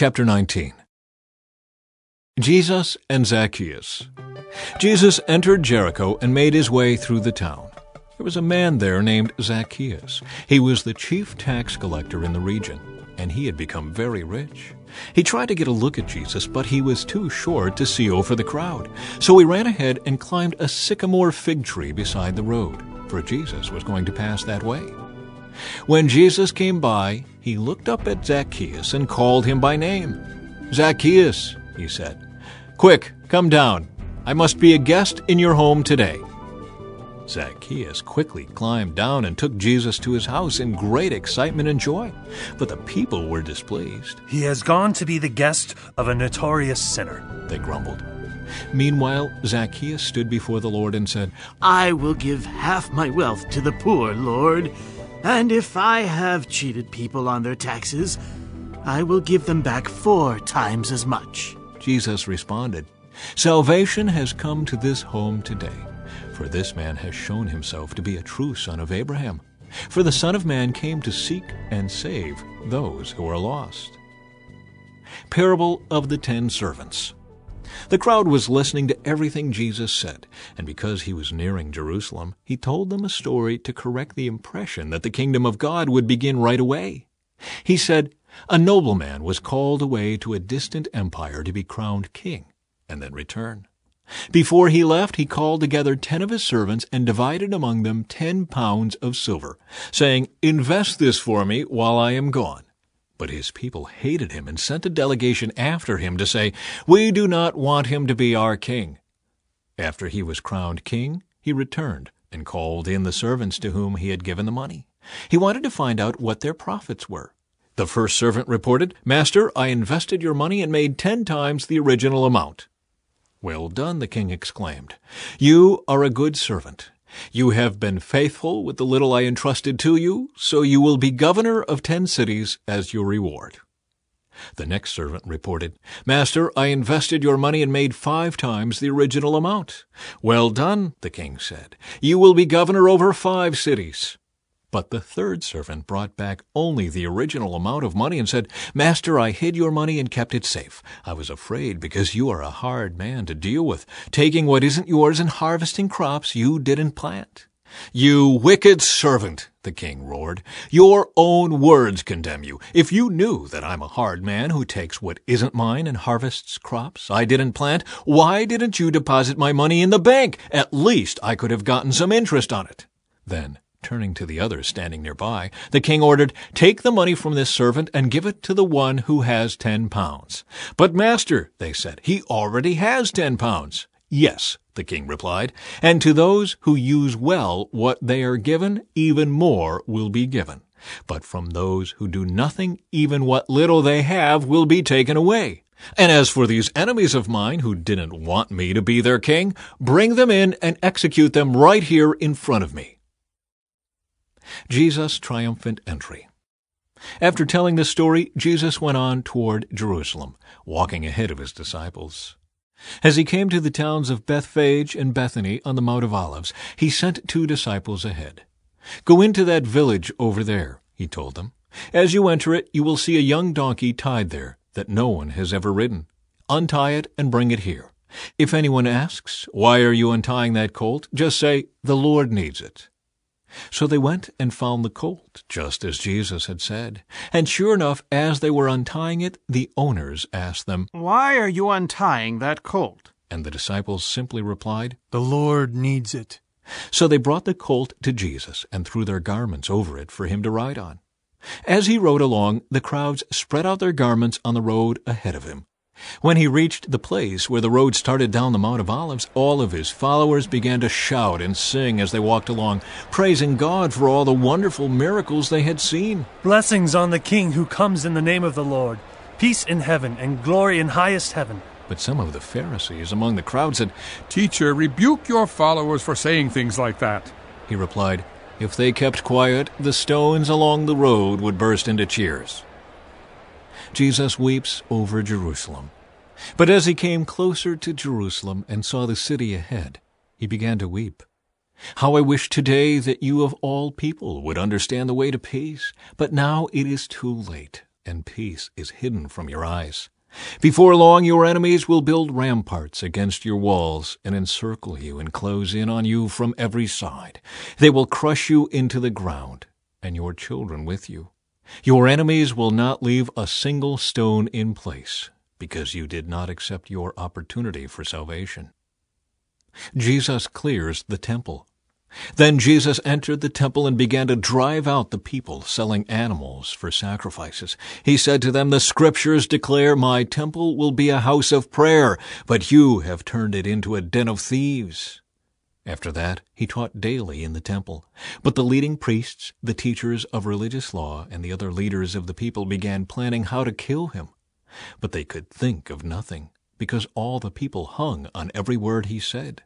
Chapter 19 Jesus and Zacchaeus. Jesus entered Jericho and made his way through the town. There was a man there named Zacchaeus. He was the chief tax collector in the region, and he had become very rich. He tried to get a look at Jesus, but he was too short to see over the crowd. So he ran ahead and climbed a sycamore fig tree beside the road, for Jesus was going to pass that way. When Jesus came by, he looked up at Zacchaeus and called him by name. Zacchaeus, he said, quick, come down. I must be a guest in your home today. Zacchaeus quickly climbed down and took Jesus to his house in great excitement and joy. But the people were displeased. He has gone to be the guest of a notorious sinner, they grumbled. Meanwhile, Zacchaeus stood before the Lord and said, I will give half my wealth to the poor, Lord. And if I have cheated people on their taxes, I will give them back four times as much. Jesus responded, Salvation has come to this home today, for this man has shown himself to be a true son of Abraham. For the Son of Man came to seek and save those who are lost. Parable of the Ten Servants. The crowd was listening to everything Jesus said, and because he was nearing Jerusalem, he told them a story to correct the impression that the kingdom of God would begin right away. He said, A nobleman was called away to a distant empire to be crowned king, and then return. Before he left, he called together ten of his servants and divided among them ten pounds of silver, saying, Invest this for me while I am gone. But his people hated him and sent a delegation after him to say, We do not want him to be our king. After he was crowned king, he returned and called in the servants to whom he had given the money. He wanted to find out what their profits were. The first servant reported, Master, I invested your money and made ten times the original amount. Well done, the king exclaimed. You are a good servant. You have been faithful with the little I entrusted to you, so you will be governor of ten cities as your reward. The next servant reported, Master, I invested your money and made five times the original amount. Well done, the king said. You will be governor over five cities. But the third servant brought back only the original amount of money and said, Master, I hid your money and kept it safe. I was afraid because you are a hard man to deal with, taking what isn't yours and harvesting crops you didn't plant. You wicked servant, the king roared. Your own words condemn you. If you knew that I'm a hard man who takes what isn't mine and harvests crops I didn't plant, why didn't you deposit my money in the bank? At least I could have gotten some interest on it. Then Turning to the others standing nearby, the king ordered, Take the money from this servant and give it to the one who has ten pounds. But, master, they said, he already has ten pounds. Yes, the king replied, and to those who use well what they are given, even more will be given. But from those who do nothing, even what little they have will be taken away. And as for these enemies of mine who didn't want me to be their king, bring them in and execute them right here in front of me. Jesus' triumphant entry. After telling this story, Jesus went on toward Jerusalem, walking ahead of his disciples. As he came to the towns of Bethphage and Bethany on the Mount of Olives, he sent two disciples ahead. Go into that village over there, he told them. As you enter it, you will see a young donkey tied there that no one has ever ridden. Untie it and bring it here. If anyone asks, Why are you untying that colt? just say, The Lord needs it. So they went and found the colt, just as Jesus had said. And sure enough, as they were untying it, the owners asked them, Why are you untying that colt? And the disciples simply replied, The Lord needs it. So they brought the colt to Jesus and threw their garments over it for him to ride on. As he rode along, the crowds spread out their garments on the road ahead of him. When he reached the place where the road started down the Mount of Olives, all of his followers began to shout and sing as they walked along, praising God for all the wonderful miracles they had seen. Blessings on the King who comes in the name of the Lord. Peace in heaven and glory in highest heaven. But some of the Pharisees among the crowd said, Teacher, rebuke your followers for saying things like that. He replied, If they kept quiet, the stones along the road would burst into cheers. Jesus weeps over Jerusalem. But as he came closer to Jerusalem and saw the city ahead, he began to weep. How I wish today that you of all people would understand the way to peace, but now it is too late, and peace is hidden from your eyes. Before long, your enemies will build ramparts against your walls and encircle you and close in on you from every side. They will crush you into the ground, and your children with you. Your enemies will not leave a single stone in place, because you did not accept your opportunity for salvation. Jesus clears the temple. Then Jesus entered the temple and began to drive out the people selling animals for sacrifices. He said to them, The scriptures declare my temple will be a house of prayer, but you have turned it into a den of thieves. After that, he taught daily in the temple. But the leading priests, the teachers of religious law, and the other leaders of the people began planning how to kill him. But they could think of nothing, because all the people hung on every word he said.